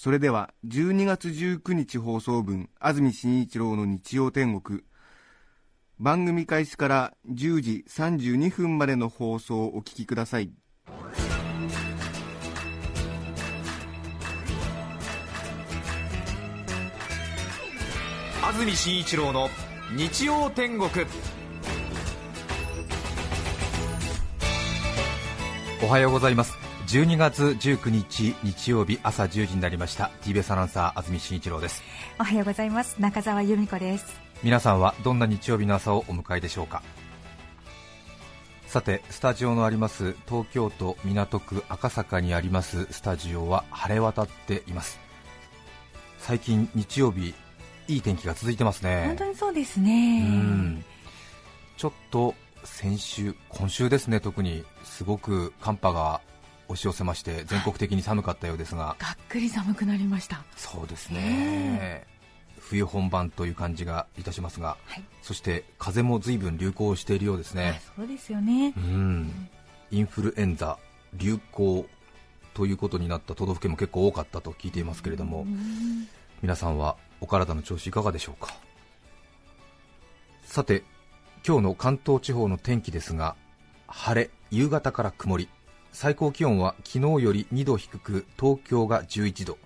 それでは、12月19日放送分、安住紳一郎の日曜天国、番組開始から10時32分までの放送をお聞きください。安住紳一郎の日曜天国。おはようございます12月19日日曜日朝10時になりました。TBS アナウンサー安住紳一郎です。おはようございます。中澤由美子です。皆さんはどんな日曜日の朝をお迎えでしょうか？さてスタジオのあります東京都港区赤坂にありますスタジオは晴れ渡っています。最近日曜日いい天気が続いてますね。本当にそうですうねん。ちょっと先週、今週ですね、特に。すごく寒波が押し寄せまして全国的に寒かったようですが、がっくり寒くなりました。そうですね、冬本番という感じがいたしますが、はい。そして風も随分流行しているようですね、そうですよね。うん。インフルエンザ流行ということになった都道府県も結構多かったと聞いていますけれども、うん。皆さんはお体の調子いかがでしょうか？さて今日の関東地方の天気ですが晴れ夕方から曇り最高気温は昨日より2度低く東京が11度。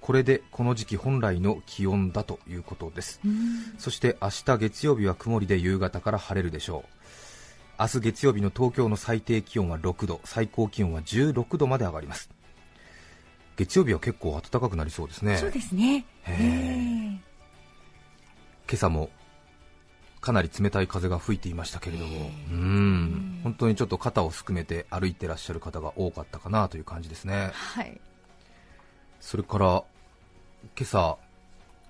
これでこの時期本来の気温だということです。うん。そして明日月曜日は曇りで夕方から晴れるでしょう。明日月曜日の東京の最低気温は6度。最高気温は16度まで上がります。月曜日は結構暖かくなりそうですね。そうですね。今朝もかなり冷たい風が吹いていましたけれども、うん。本当にちょっと肩をすくめて歩いてらっしゃる方が多かったかなという感じですね。はい。それから今朝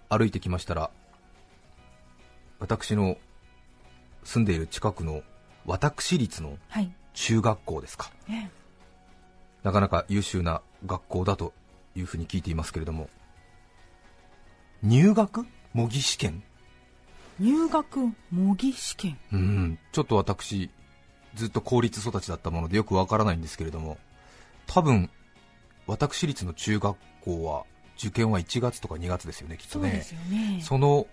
歩いてきましたら、私の住んでいる近くの私立のはい。中学校ですか、ねなかなか優秀な学校だというふうに聞いていますけれども、入学模擬試験入学模擬試験。うん、ちょっと私、ずっと公立育ちだったものでよくわからないんですけれども、多分私立の中学校は受験は1月とか2月ですよね、きっとね。そうで。すよね。その、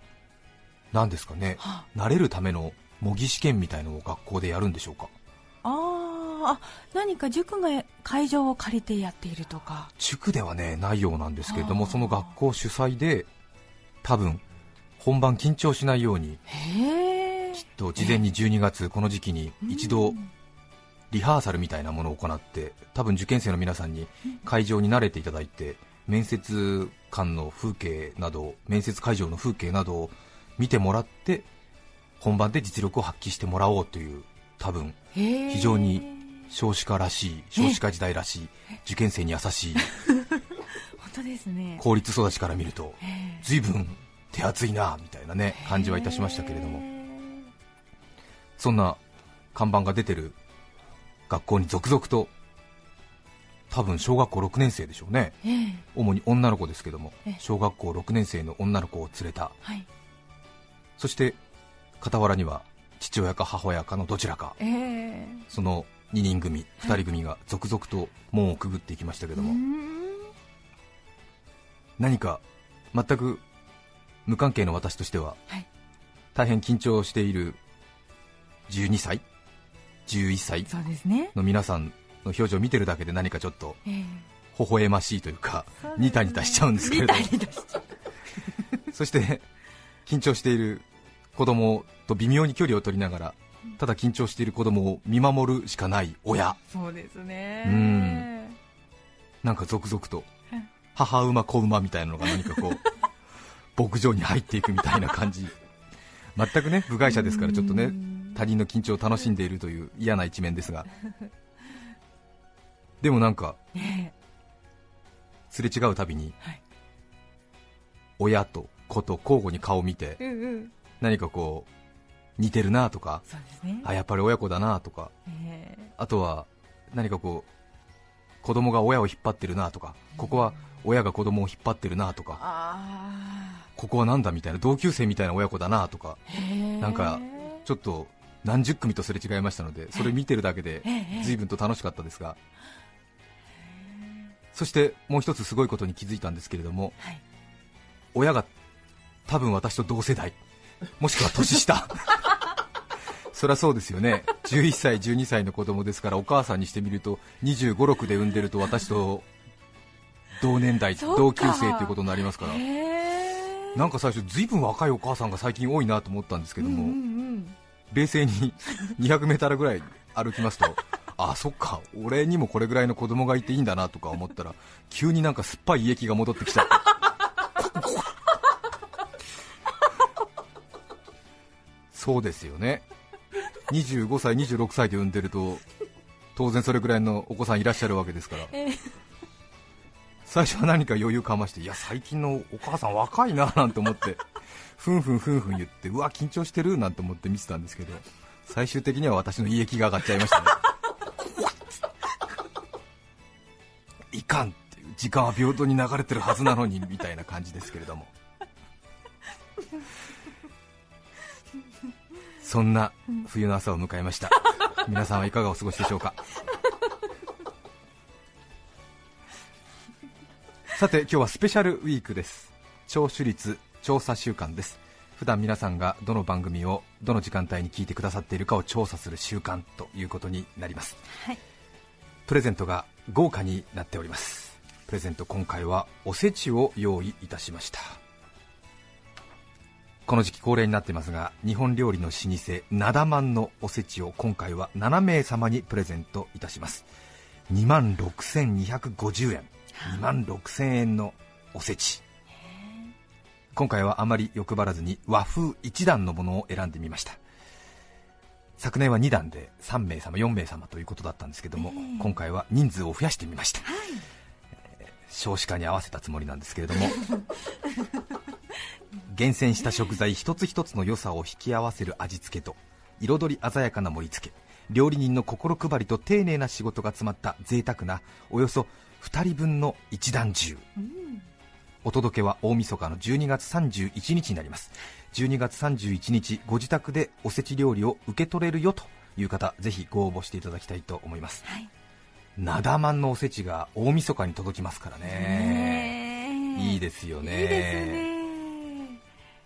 なんですかね、は慣れるための模擬試験みたいのを学校でやるんでしょうか。あーあ何か塾が会場を借りてやっているとか。塾ではね、ないようなんですけれども、その学校主催で、多分本番緊張しないように、へえと事前に12月、この時期に一度リハーサルみたいなものを行って多分受験生の皆さんに会場に慣れていただいて面接官の風景など面接会場の風景などを見てもらって本番で実力を発揮してもらおうという多分非非常に少子化らしい少子化時代らしい受験生に優しい 本当ですね。公立育ちから見ると随分手厚いなみたいなね感じはいたしましたけれども。そんな看板が出てる学校に続々と多分小学校6年生でしょうね。ええ。主に女の子ですけどもええ。小学校6年生の女の子を連れた。はい。そして傍らには父親か母親かのどちらか。ええ。その2人組2人組が続々と門をくぐっていきましたけども、うん。何か全く無関係の私としては、はい。大変緊張している12歳11歳の皆さんの表情を見てるだけで何かちょっとええ。微笑ましいというかそうですね。ニタニタしちゃうんですけれどもそして緊張している子供と微妙に距離を取りながらただ緊張している子供を見守るしかない親。そうですね。うん。なんか続々とうん母馬子馬みたいなのが何かこう 牧場に入っていくみたいな感じ。全くね部外者ですからちょっとね他人の緊張を楽しんでいるという嫌な一面ですが。でもなんかねすれ違うたびに、はい。親と子と交互に顔を見て何かこう似てるなとかあやっぱり親子だなとかえあとは何かこう子供が親を引っ張ってるなとかここは親が子供を引っ張ってるなとーかあここはなんだみたいな同級生みたいな親子だなとかなんかちょっと何十組とすれ違いましたのでそれ見てるだけでええ随分と楽しかったですが。そしてもう一つすごいことに気づいたんですけれどもはい。親が多分私と同世代もしくは年下。そりゃそうですよね。11歳12歳の子供ですからお母さんにしてみると2 5 6で産んでると私と同年代同級生ということになりますからなんか最初ずいぶん若いお母さんが最近多いなと思ったんですけども、うんうん冷静に200メーターぐらい歩きますと あそっか俺にもこれぐらいの子供がいていいんだなとか思ったら急になんか酸っぱい胃液が戻ってきちゃってそうですよね。25歳26歳で産んでると当然それぐらいのお子さんいらっしゃるわけですから。えー最初は何か余裕かましていや最近のお母さん若いななんて思ってふんふんふんふん言ってうわ緊張してるなんて思って見てたんですけど最終的には私の胃液が上がっちゃいましたね。いかんっていう時間は平等に流れてるはずなのにみたいな感じですけれども。そんな冬の朝を迎えました。皆さんはいかがお過ごしでしょうか？さて今日はスペシャルウィークです。聴取率調査週間です。普段皆さんがどの番組をどの時間帯に聞いてくださっているかを調査する週間ということになります。はい。プレゼントが豪華になっております。プレゼント今回はおせちを用意いたしました。この時期恒例になっていますが日本料理の老舗なだまんのおせちを今回は7名様にプレゼントいたします。2万6250円2万6000円のおせち。今回はあまり欲張らずに和風1段のものを選んでみました。昨年は2段で3名様4名様ということだったんですけども、今回は人数を増やしてみました、えー少子化に合わせたつもりなんですけれども厳選した食材一つ一つの良さを引き合わせる味付けと彩り鮮やかな盛り付け料理人の心配りと丁寧な仕事が詰まった贅沢なおよそ2人分の一段重。お届けは大晦日の12月31日になります。12月31日ご自宅でおせち料理を受け取れるよという方ぜひご応募していただきたいと思います。はい。なだまんのおせちが大晦日に届きますからね。ねいいですよね。いいですね。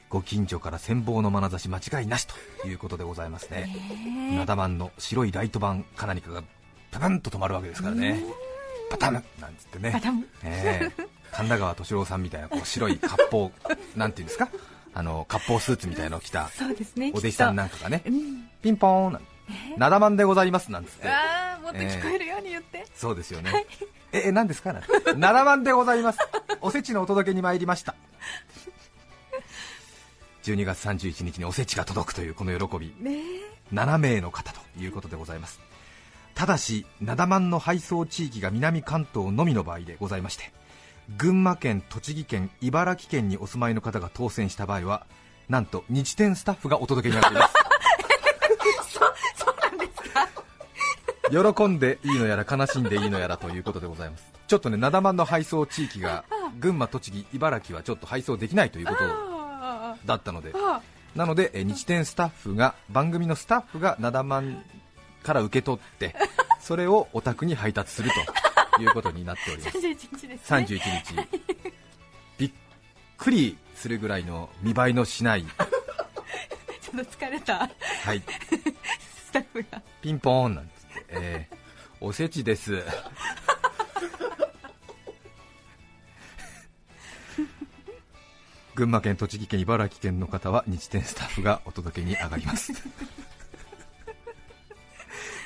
ご近所から羨望の眼差し間違いなしということでございますね。なだまんの白いライト版か何かがパタンと止まるわけですからねパタンなんつってね。パタンええ。神田川敏郎さんみたいなこう白い割烹 なんていうんですか？あの割烹スーツみたいなのを着たそうですねお弟子さんななんかがねうん。ピンポーンなんてなだまんでございますなんつって。ああもっと聞こえるように言って、そうですよね。ええ何ですか？なんてなだまんでございます おせちのお届けに参りました。12月31日におせちが届くというこの喜び。ね7名の方ということでございますただしなだまんの配送地域が南関東のみの場合でございまして群馬県栃木県茨城県にお住まいの方が当選した場合はなんと日天スタッフがお届けになっています。そうなんですか？喜んでいいのやら悲しんでいいのやらということでございます。ちょっとねなだまんの配送地域が群馬栃木茨城はちょっと配送できないということあだったので。なのでえ日天スタッフが番組のスタッフがなだまんから受け取って それをお宅に配達するということになっております。ー31日ですね。31日。びっくりするぐらいの見栄えのしない、ちょっと疲れた。はい、スタッフが。ピンポーンなんつって、えーおせちです。群馬県、栃木県、茨城県の方は日天スタッフがお届けに上がります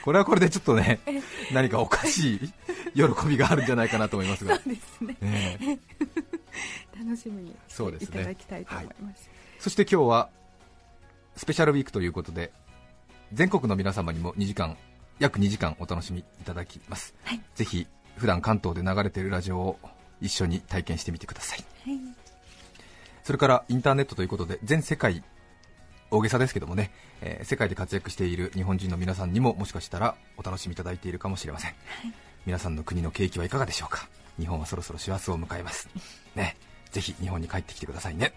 これはこれでちょっとね 何かおかしい喜びがあるんじゃないかなと思いますが、そうですね。ねえ。楽しみにいそうですね。ただきたいと思います。そして今日はスペシャルウィークということで全国の皆様にも2時間約2時間お楽しみいただきます、はい。ぜひ普段関東で流れているラジオを一緒に体験してみてください。はい。それからインターネットということで全世界大げさですけどもね、えー世界で活躍している日本人の皆さんにももしかしたらお楽しみいただいているかもしれません、皆さんの国の景気はいかがでしょうか？日本はそろそろ師走を迎えます。ね。ぜひ日本に帰ってきてくださいね。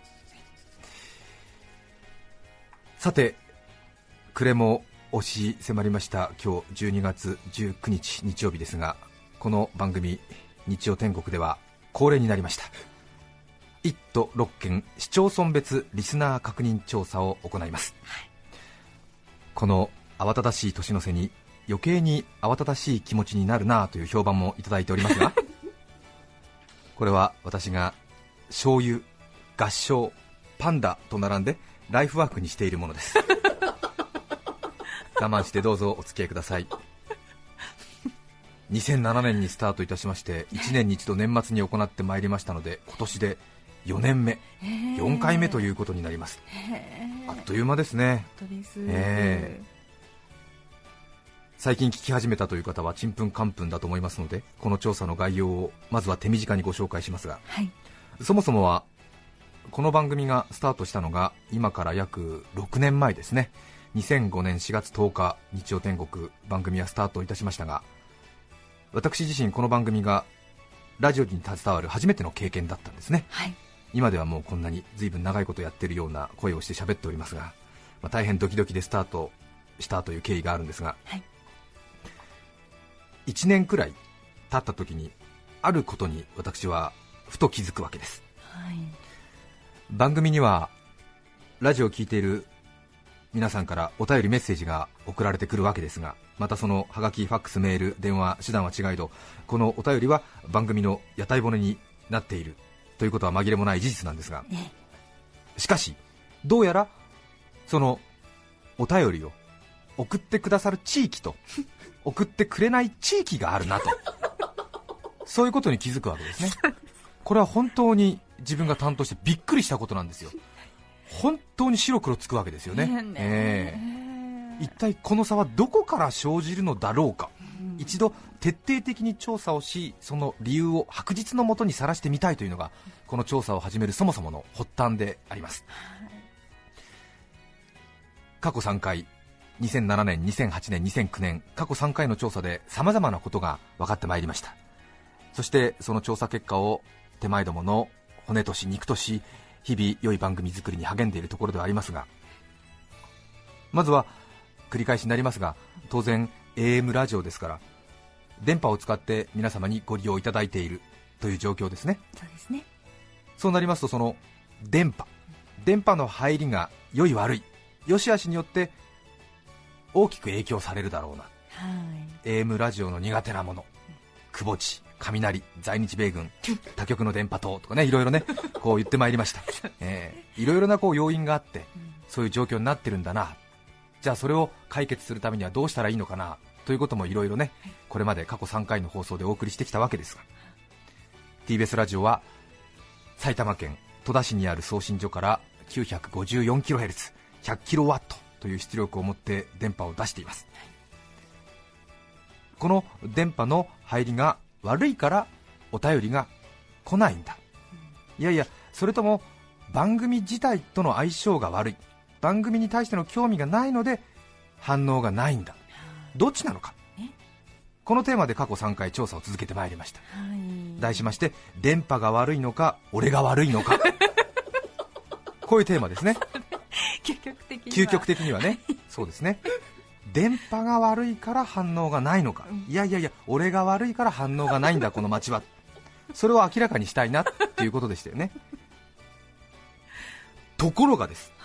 さて暮れも押し迫りました今日12月19日日曜日ですがこの番組日曜天国では恒例になりました1都6県市町村別リスナー確認調査を行います、この慌ただしい年の瀬に余計に慌ただしい気持ちになるなあという評判もいただいておりますが これは私が醤油合唱パンダと並んでライフワークにしているものです。我慢してどうぞお付き合いください。2007年にスタートいたしまして1年に一度年末に行ってまいりましたので今年で4年目4回目ということになります。あっという間ですね。え最近聞き始めたという方はちんぷんかんぷんだと思いますのでこの調査の概要をまずは手短にご紹介しますが。はい。そもそもはこの番組がスタートしたのが今から約6年前ですね。2005年4月10日日曜天国番組はスタートいたしましたが私自身この番組がラジオに携わる初めての経験だったんですね。はい今ではもうこんなに随分長いことやってるような声をして喋っておりますが、まあ大変ドキドキでスタートしたという経緯があるんですが、はい。1年くらい経った時にあることに私はふと気づくわけです。はい。番組にはラジオを聴いている皆さんからお便りメッセージが送られてくるわけですがまたそのハガキ、ファックス、メール、電話手段は違いどこのお便りは番組の屋台骨になっているということは紛れもない事実なんですがねしかしどうやらそのお便りを送ってくださる地域と 送ってくれない地域があるなと。そういうことに気づくわけですね。これは本当に自分が担当してびっくりしたことなんですよ。本当に白黒つくわけですよね。ねええ。一体この差はどこから生じるのだろうか、一度徹底的に調査をしその理由を白日のもとにさらしてみたいというのがこの調査を始めるそもそもの発端であります。過去3回2007年、2008年、2009年過去3回の調査でさまざまなことが分かってまいりました。そしてその調査結果を手前どもの骨とし肉とし日々良い番組作りに励んでいるところではありますがまずは繰り返しになりますが当然 AM ラジオですから電波を使って皆様にご利用いただいているという状況ですね。そうですね。そうなりますとその電波。電波の入りが良い悪い。良し悪しによって大きく影響されるだろうな。はい。AM ラジオの苦手なもの。久保地雷在日米軍他局の電波塔とかねいろいろねこう言ってまいりました、えーいろいろなこう要因があってそういう状況になってるんだなじゃあそれを解決するためにはどうしたらいいのかなということもいろいろねこれまで過去3回の放送でお送りしてきたわけですが TBS ラジオは埼玉県戸田市にある送信所から 954kHz、100kW という出力を持って電波を出しています。この電波の入りが悪いからお便りが来ないんだ、いやいやそれとも番組自体との相性が悪い番組に対しての興味がないので反応がないんだ。どっちなのか。え？このテーマで過去3回調査を続けてまいりました。はい。題しまして電波が悪いのか俺が悪いのか。こういうテーマですね。究極的には。究極的にはね。そうですね。電波が悪いから反応がないのか、いやいやいや俺が悪いから反応がないんだこの街は。それを明らかにしたいなっていうことでしたよね。ところがです。は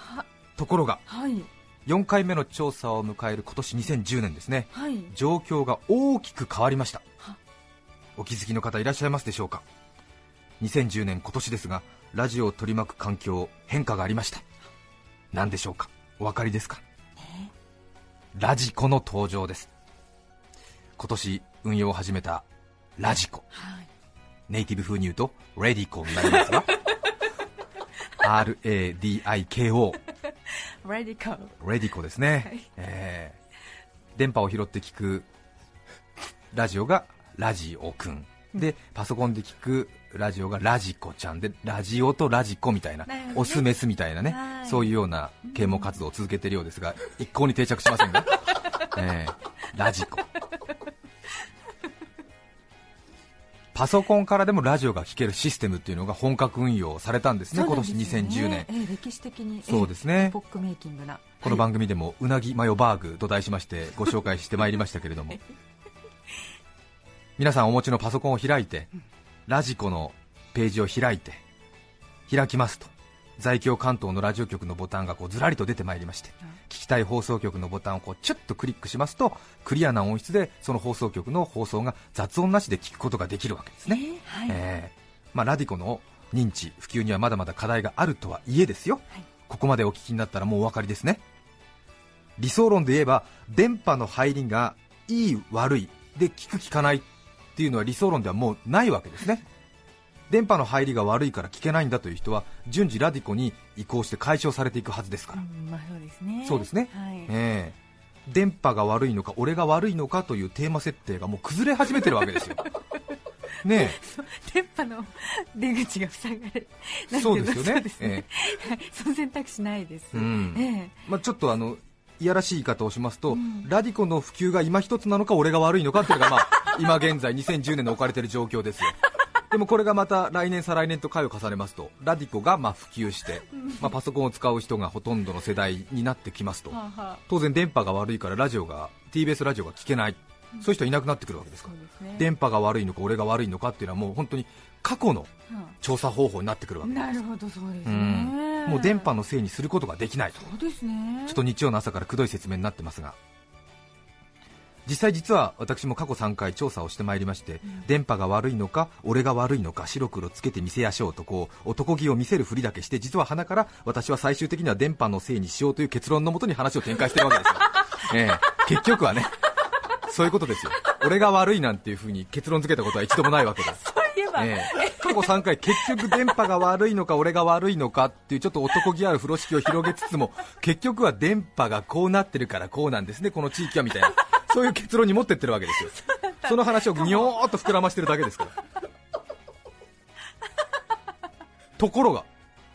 ところがはい。4回目の調査を迎える今年2010年ですね。はい。状況が大きく変わりました。は。お気づきの方いらっしゃいますでしょうか。2010年今年ですがラジオを取り巻く環境変化がありました。何でしょうか。お分かりですか。ラジコの登場です。今年運用を始めたラジコ。はい。ネイティブ風に言うとレディコになりますが。RADIKO ラディカルレディコですね、はい。えー。電波を拾って聞くラジオがラジオくん。でパソコンで聞くラジオがラジコちゃん。でラジオとラジコみたいなね。オスメスみたいなね、はい。そういうような啓蒙活動を続けているようですが一向に定着しませんが、えー。ラジコパソコンからでもラジオが聴けるシステムっていうのが本格運用されたんですね、今年2010年、ええ歴史的にそうですね。エポックメイキングな。この番組でもうなぎマヨバーグと題しまして ご紹介してまいりましたけれども。皆さんお持ちのパソコンを開いてラジコのページを開いて開きますと在京関東のラジオ局のボタンがこうずらりと出てまいりまして聞きたい放送局のボタンをこうチュッとクリックしますとクリアな音質でその放送局の放送が雑音なしで聞くことができるわけですね、ええはい。えーまあ、ラディコの認知普及にはまだまだ課題があるとはいえですよ、はい。ここまでお聞きになったらもうお分かりですね。理想論で言えば電波の入りがいい悪いで聞く聞かないっていうのは理想論ではもうないわけですね電波の入りが悪いから聞けないんだという人は順次ラディコに移行して解消されていくはずですから、うんまあそうですね。そうですね。はい。ええ。電波が悪いのか俺が悪いのかというテーマ設定がもう崩れ始めてるわけですよ。ね電波の出口が塞がれえそうですよね。そね。えはい その選択肢ないです、えうん。ええ。まあ、ちょっとあのいやらしい言い方をしますと、うん。ラディコの普及が今一つなのか俺が悪いのかっていうのが、まあ、今現在2010年の置かれている状況ですよでもこれがまた来年再来年と回を重ねますとラディコがまあ普及して、まあ、パソコンを使う人がほとんどの世代になってきますと。当然電波が悪いからラジオが TBS ラジオが聞けない。そういう人いなくなってくるわけですか。らね。電波が悪いのか俺が悪いのかっていうのはもう本当に過去の調査方法になってくるわけです。うんなるほどそうですうねん。もう電波のせいにすることができないと。そうですね。ちょっと日曜の朝からくどい説明になってますが実際実は私も過去3回調査をしてまいりまして、電波が悪いのか俺が悪いのか白黒つけて見せやしょうとこう男気を見せるふりだけして実は鼻から私は最終的には電波のせいにしようという結論のもとに話を展開してるわけですよ、ええ。結局はねそういうことですよ。俺が悪いなんていうふうに結論付けたことは一度もないわけですええ過去3回、結局電波が悪いのか俺が悪いのかっていうちょっと男気ある風呂敷を広げつつも結局は電波がこうなってるからこうなんですね、この地域はみたいなそういう結論に持ってってるわけですよ、その話をにょーっと膨らましてるだけですから。ところが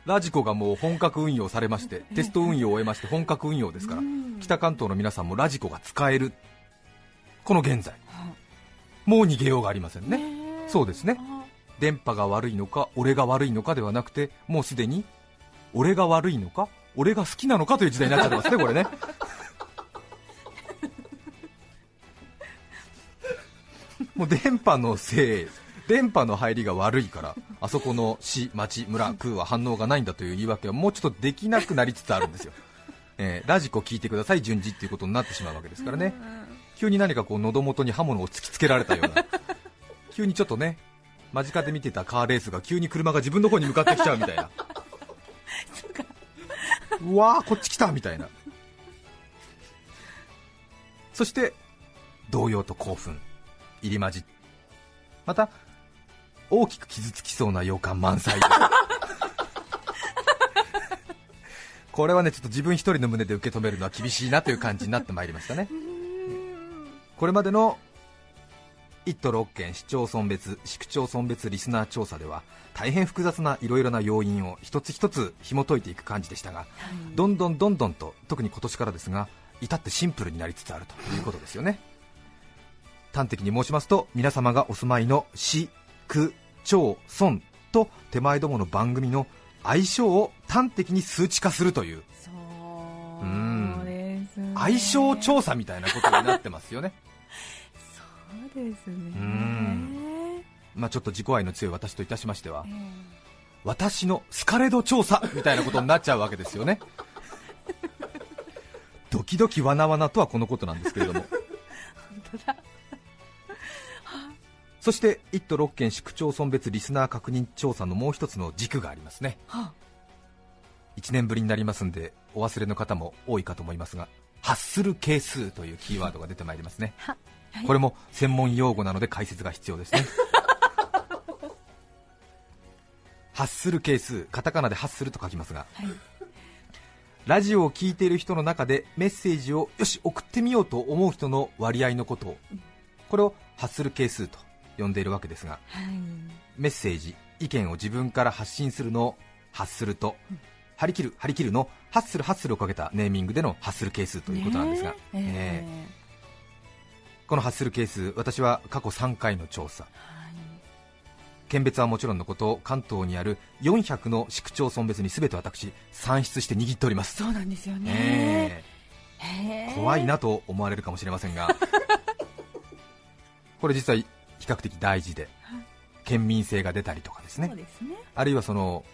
ラジコがもう本格運用されましてテスト運用を終えまして本格運用ですから北関東の皆さんもラジコが使える。この現在。もう逃げようがありませんね。そうですね。電波が悪いのか俺が悪いのかではなくてもうすでに俺が悪いのか俺が好きなのかという時代になっちゃってますねこれねもう電波のせい電波の入りが悪いからあそこの市、町、村、区は反応がないんだという言い訳はもうちょっとできなくなりつつあるんですよ、えーラジコ聞いてください順次っていうことになってしまうわけですからね。急に何かこう喉元に刃物を突きつけられたような。急にちょっとね間近で見てたカーレースが急に車が自分の方に向かってきちゃうみたいな。うわーこっち来たみたいな。そして動揺と興奮入り混じっまた大きく傷つきそうな予感満載。これはねちょっと自分一人の胸で受け止めるのは厳しいなという感じになってまいりましたね。これまでの1都6県市町村別市区町村別リスナー調査では大変複雑ないろいろな要因を一つ一つ紐解いていく感じでしたが、どんどんどんどんと特に今年からですが至ってシンプルになりつつあるということですよね端的に申しますと皆様がお住まいの市区町村と手前どもの番組の相性を端的に数値化するという。そううんですね。相性調査みたいなことになってますよね。そうですね。ん。まあちょっと自己愛の強い私といたしましてはええ。私のスカレド調査みたいなことになっちゃうわけですよね。ドキドキわなわなとはこのことなんですけれども。本当だそして1都6県市区町村別リスナー確認調査のもう一つの軸がありますね。は1年ぶりになりますんでお忘れの方も多いかと思いますが発する係数というキーワードが出てまいりますね。ははい。これも専門用語なので解説が必要ですね。発する係数カタカナで発すると書きますがはい。ラジオを聞いている人の中でメッセージをよし送ってみようと思う人の割合のことをこれを発する係数と呼んでいるわけですがはい。メッセージ意見を自分から発信するのを発すると、張り切る張り切るの発する発するをかけたネーミングでの発する係数ということなんですが、ねえ。えーこの発する係数私は過去3回の調査。県別はもちろんのこと関東にある400の市区町村別に全て私算出して握っております、そうなんですよね、えへーー怖いなと思われるかもしれませんが。これ実は比較的大事で県民性が出たりとかですね。ね。あるいはその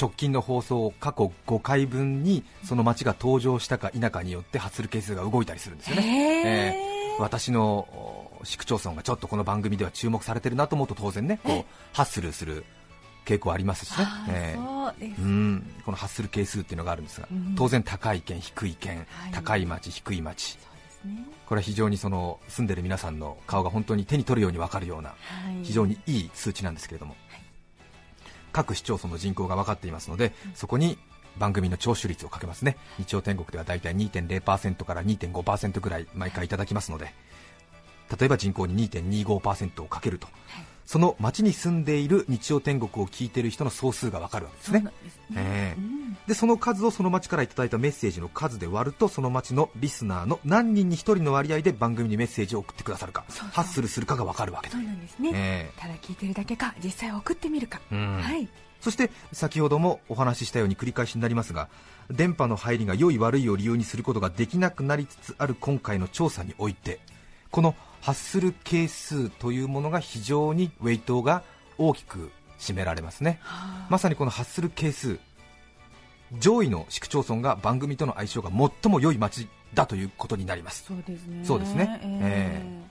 直近の放送過去5回分にその街が登場したか否かによって発する係数が動いたりするんですよね、へえー私のお市区町村がちょっとこの番組では注目されてるなと思うと当然ねこうハッスルする傾向ありますしね、えーそうん。このハッスル係数っていうのがあるんですが、うん。当然高い県、低い県、はい。高い町、低い町、これは非常にその住んでる皆さんの顔が本当に手に取るように分かるようなはい。非常にいい数値なんですけれども、各市町村の人口が分かっていますので、そこに番組の聴取率をかけますね、日曜天国では大体2.0%から2.5%ぐらい毎回いただきますので、例えば人口に2.25%をかけると、その町に住んでいる日曜天国を聞いている人の総数が分かるわけですね。そ。ですね、ええ。うん。でその数をその町からいただいたメッセージの数で割るとその町のリスナーの何人に1人の割合で番組にメッセージを送ってくださるか。ハッスルするかが分かるわけだそうなんですね、え。ただ聞いてるだけか実際送ってみるか、うん。はい。そして先ほどもお話ししたように繰り返しになりますが電波の入りが良い悪いを理由にすることができなくなりつつある今回の調査においてこの発する係数というものが非常にウェイトが大きく占められますね。まさにこの発する係数上位の市区町村が番組との相性が最も良い町だということになります。そうですね。そうですね。ええ。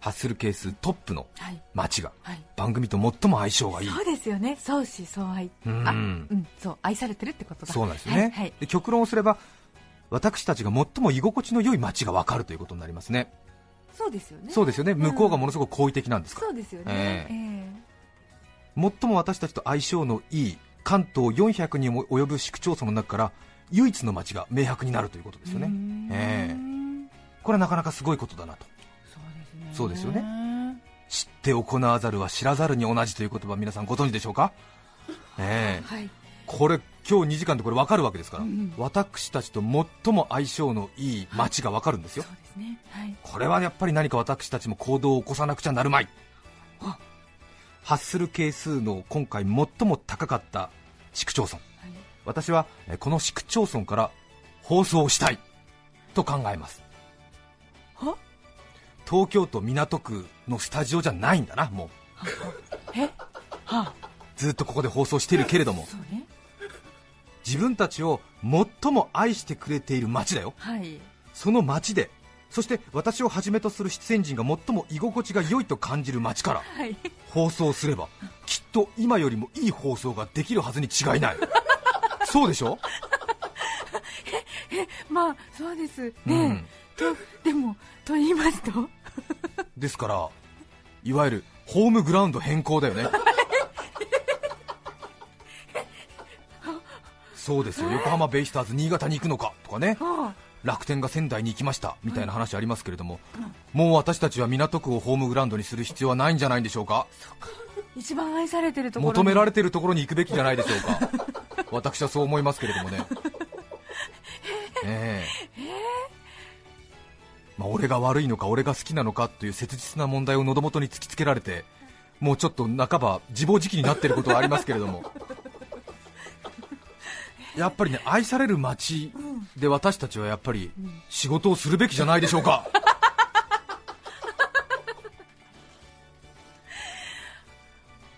発する係数トップのーはい。町がはい番組と最も相性がいい。そうですよね。相思相愛。うん。あうん。そう愛されてるってことだ。そうなんですよね、はいはい。で極論をすれば私たちが最も居心地の良い街が分かるということになりますねそうですよね。そうですよね。ん。向こうがものすごく好意的なんですか。ら、そうですよね。ええ。え最も私たちと相性のいい関東400にも及ぶ市区町村の中から唯一の街が明白になるということですよね。うーこれはなかなかすごいことだなと。そうですね。そうですよね。知って行わざるは知らざるに同じという言葉皆さんご存知でしょうか、ええ。はいこれ今日2時間でこれ分かるわけですから、うん私たちと最も相性のいい街が分かるんですよ。そうですね。はい。これはやっぱり何か私たちも行動を起こさなくちゃなるまい。発する係数の今回最も高かった市区町村。はい。私はえーこの市区町村から放送したいと考えます。は？東京都港区のスタジオじゃないんだなもう。え？は？ずっとここで放送しているけれども。そうね自分たちを最も愛してくれている街だよ。はい。その街でそして私をはじめとする出演陣が最も居心地が良いと感じる街からはい。放送すればきっと今よりもいい放送ができるはずに違いない。そうでしょ、まあそうです。ね、うん。とでもと言いますと？ですからいわゆるホームグラウンド変更だよねそうですよ。横浜ベイスターズ新潟に行くのか？とかね。あ楽天が仙台に行きました？みたいな話ありますけれども、もう私たちは港区をホームグラウンドにする必要はないんじゃないんでしょうか？一番愛されてるところに。求められているところに行くべきじゃないでしょうか？私はそう思いますけれどもね。ええ。まあ、俺が悪いのか俺が好きなのかという切実な問題を喉元に突きつけられてもうちょっと半ば自暴自棄になっていることはありますけれどもやっぱりね愛される街で私たちはやっぱり仕事をするべきじゃないでしょうか。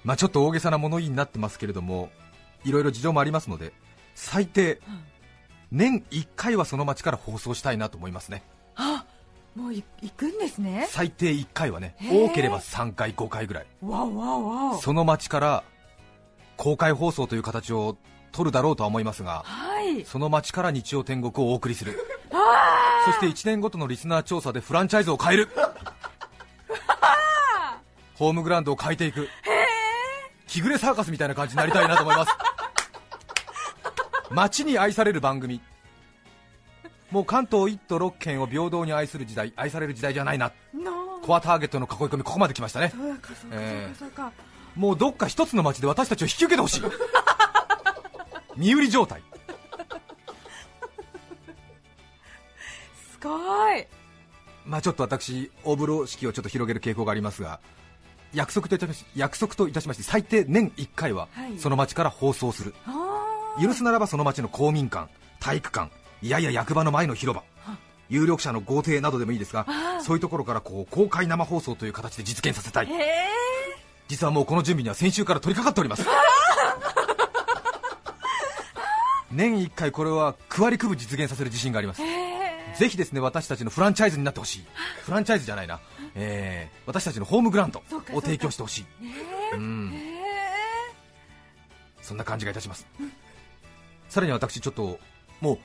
まあちょっと大げさな物言いになってますけれどもいろいろ事情もありますので最低年1回はその街から放送したいなと思いますね。あもうい行くんですね。最低1回はね多ければ3回5回ぐらい。わおわおわお。その街から公開放送という形を取るだろうとは思いますがはい。その街から日曜天国をお送りする。あそして1年ごとのリスナー調査でフランチャイズを変える。ホームグラウンドを変えていく。気暮れサーカスみたいな感じになりたいなと思います。街に愛される番組。もう関東1都6県を平等に愛する時代愛される時代じゃないな。ーのコアターゲットの囲い込みここまで来ましたね。もうどっか一つの街で私たちを引き受けてほしい身売り状態。すごい。まあちょっと私大風呂敷をちょっと広げる傾向がありますが約束といたし約束といたしまして最低年1回ははい。その町から放送する、あー。許すならばその町の公民館体育館いやいや役場の前の広場有力者の豪邸などでもいいですがそういうところからこう公開生放送という形で実現させたい。実はもうこの準備には先週から取り掛かっております 年1回これは区割り区分実現させる自信があります。ぜひですね私たちのフランチャイズになってほしい。フランチャイズじゃないな、えー私たちのホームグラウンドを提供してほしい。へうん。えそんな感じがいたします。さらに私ちょっともう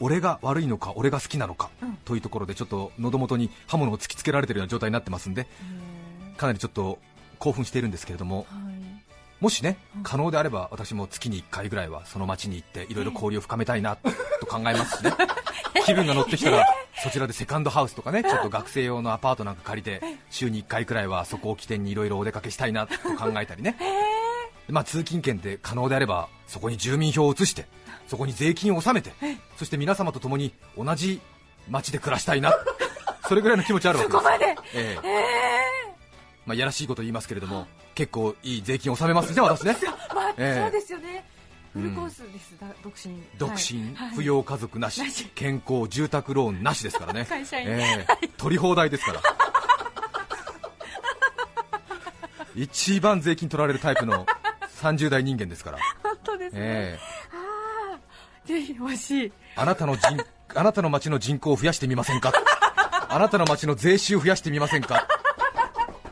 俺が悪いのか俺が好きなのかうん。というところでちょっと喉元に刃物を突きつけられているような状態になってますんでかなりちょっと興奮しているんですけれどもはいもしねうん。可能であれば私も月に1回ぐらいはその街に行っていろいろ交流を深めたいなと考えますしね。気分が乗ってきたらそちらでセカンドハウスとかねちょっと学生用のアパートなんか借りて週に1回くらいはそこを起点にいろいろお出かけしたいなと考えたりね。まあ通勤圏で可能であればそこに住民票を移してそこに税金を納めてそして皆様と共に同じ街で暮らしたいな それぐらいの気持ちあるわけですそこまで。ええまあ、やらしいこと言いますけれども結構いい税金を納めますじゃあ私ねまあ、ええ。そうですよね。フうんルコースです、だ独身。独身、はい。扶養家族なし健康住宅ローンなしですからね。会社員。ええ。取り放題ですから。一番税金取られるタイプの30代人間ですから、本当ですね、ええ。ああぜひ欲し。いあなたの人あなたの町の人口を増やしてみませんか？あなたの町の税収を増やしてみませんか？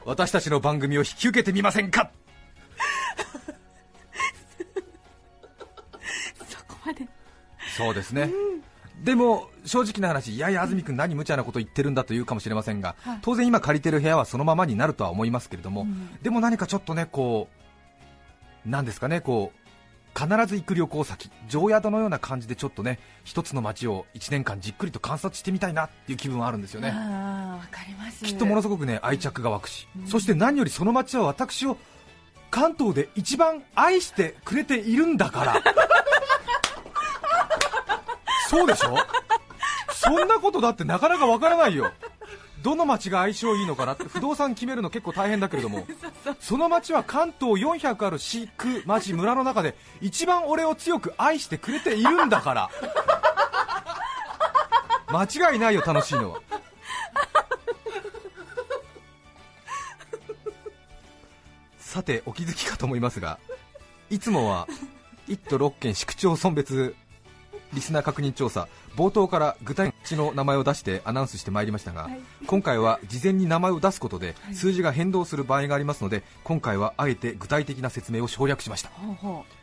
私たちの番組を引き受けてみませんか？そこまで。そうですね、でも正直な話、いやいや、安住君、何無茶なこと言ってるんだと言うかもしれませんが、はい。当然、今借りてる部屋はそのままになるとは思いますけれども、うん。でも何かちょっとね、こう、なんですかね、こう必ず行く旅行先、常宿のような感じでちょっとね、一つの街を1年間じっくりと観察してみたいなっていう気分はあるんですよね。ああわかります。きっとものすごくね愛着が湧くし、そして何よりその街は私を関東で一番愛してくれているんだから。そうでしょ？そんなことだってなかなかわからないよどの街が相性いいのかなって不動産決めるの結構大変だけれども。その街は関東400ある市区町村の中で一番俺を強く愛してくれているんだから。間違いないよ楽しいのは。さてお気づきかと思いますがいつもは1都6県市区町村別リスナー確認調査。冒頭から具体地の名前を出してアナウンスしてまいりましたが、はい。今回は事前に名前を出すことで数字が変動する場合がありますので今回はあえて具体的な説明を省略しました。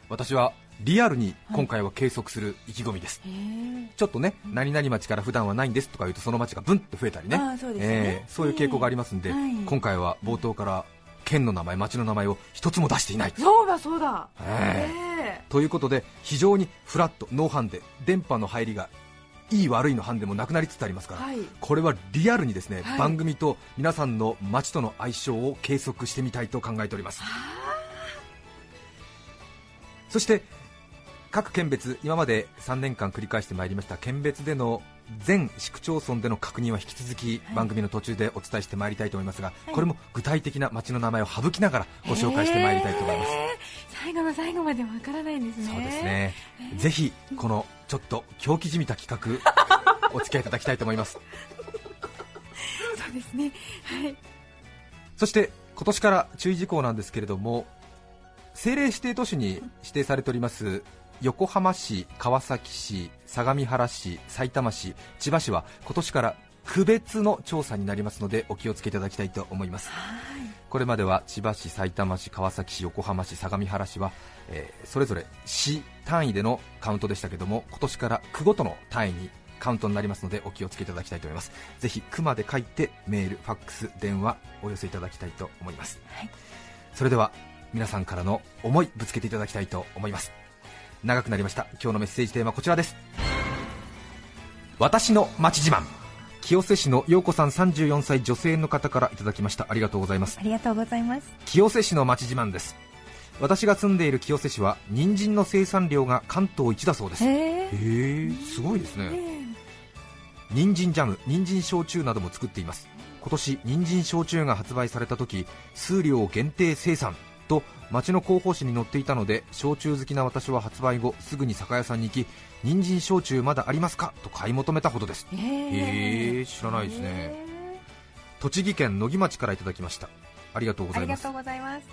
私はリアルに今回は計測する意気込みです、うへえちょっとね、何々町から普段はないんですとか言うとその町がブンと増えたりね。そうね。えーそういう傾向がありますんで、はい。今回は冒頭から県の名前、町の名前を一つも出していない。そうだそうだ。ええということで非常にフラット、ノーハンデ電波の入りがいい悪いのハンデもなくなりつつありますから、はい。これはリアルにですね、はい。番組と皆さんの街との相性を計測してみたいと考えております。そして各県別今まで3年間繰り返してまいりました県別での全市区町村での確認は引き続きはい。番組の途中でお伝えしてまいりたいと思いますが、い。これも具体的な町の名前を省きながらご紹介してまいりたいと思います、最後の最後までわからないんですね。そうですね、ぜひこのちょっと狂気じみた企画 お付き合いいただきたいと思います。そうですね。はい。そして今年から注意事項なんですけれども政令指定都市に指定されております横浜市、川崎市、相模原市、さいたま市、千葉市は今年から区別の調査になりますのでお気をつけいただきたいと思います。これまでは千葉市、さいたま市、川崎市、横浜市、相模原市は、えーそれぞれ市単位でのカウントでしたけども今年から区ごとの単位にカウントになりますのでお気をつけいただきたいと思います。ぜひ区まで書いてメール、ファックス、電話お寄せいただきたいと思います、はい。それでは皆さんからの思いぶつけていただきたいと思います。長くなりました。今日のメッセージテーマはこちらです。私の街自慢清瀬市の陽子さん34歳女性の方からいただきました。ありがとうございます。ありがとうございます。清瀬市の町自慢です。私が住んでいる清瀬市は人参の生産量が関東一だそうです。へえすごいですね。人参ジャム人参焼酎なども作っています。今年人参焼酎が発売された時数量限定生産と町の広報誌に載っていたので焼酎好きな私は発売後すぐに酒屋さんに行き人参焼酎まだありますか？と買い求めたほどです。へへえ知らないですね。栃木県野木町からいただきました。ありがとうございます。ありがとうございます。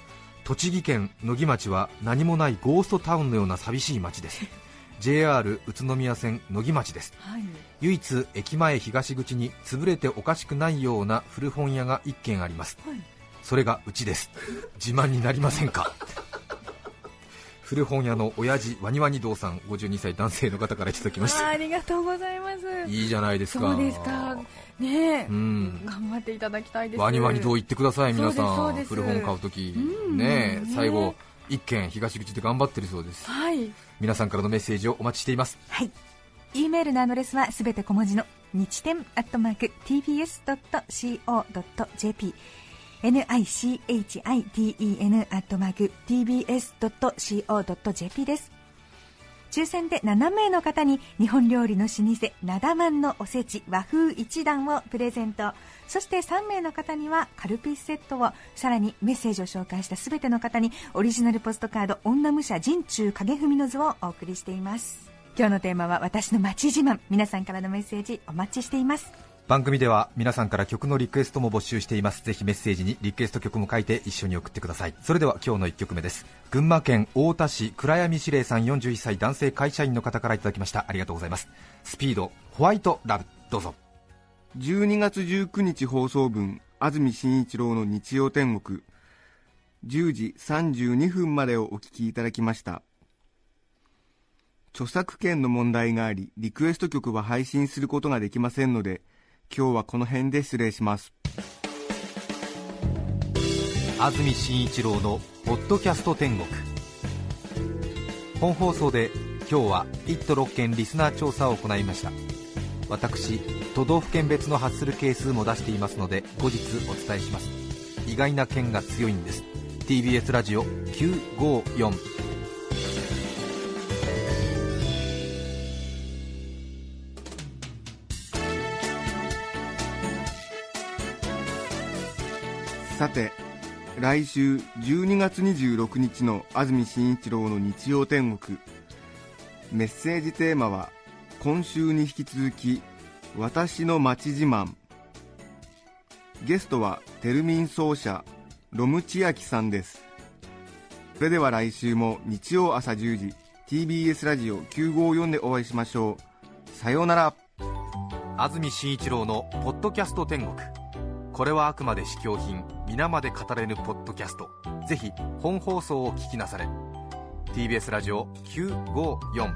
栃木県野木町は何もないゴーストタウンのような寂しい町です。JR 宇都宮線野木町です。はい。唯一駅前東口に潰れておかしくないような古本屋が1軒あります。はい。それがうちです。自慢になりませんか？古本屋の親父ワニワニ堂さん52歳男性の方からいただきました。あありがとうございます。いいじゃないですか。そうですか。ねえ、うん。頑張っていただきたいです。ワニワニ堂行ってください皆さそうですそんうです。古本買うときうんねえね最後一軒東口で頑張ってるそうです。はい。皆さんからのメッセージをお待ちしています。はい。e メールのアドレスはすべて小文字の日天アットマーク tbs.co.jp nichiten.tbs.co.jp です。抽選で7名の方に日本料理の老舗なだまんのおせち和風一段をプレゼント。そして3名の方にはカルピスセットをさらにメッセージを紹介した全ての方にオリジナルポストカード女武者陣中影文の図をお送りしています。今日のテーマは私の街自慢。皆さんからのメッセージお待ちしています。番組では皆さんから曲のリクエストも募集しています。ぜひメッセージにリクエスト曲も書いて一緒に送ってください。それでは今日の1曲目です。群馬県太田市暗闇司令さん41歳男性会社員の方からいただきました。ありがとうございます。スピードホワイトラブ。どうぞ。12月19日放送分安住紳一郎の日曜天国。10時32分までをお聞きいただきました。著作権の問題がありリクエスト曲は配信することができませんので今日はこの辺で失礼します。安住紳一郎の「ポッドキャスト天国」本放送で今日は1都6県リスナー調査を行いました。私都道府県別の発する係数も出していますので後日お伝えします。意外な県が強いんです。TBS ラジオ954さて来週12月26日の安住紳一郎の日曜天国。メッセージテーマは今週に引き続き私の町自慢。ゲストはテルミン奏者ロム千秋さんです。それでは来週も日曜朝10時 TBS ラジオ954でお会いしましょう。さようなら。安住紳一郎の「ポッドキャスト天国」これはあくまで試供品。皆まで語れぬポッドキャスト。ぜひ本放送を聞きなされ。TBS ラジオ954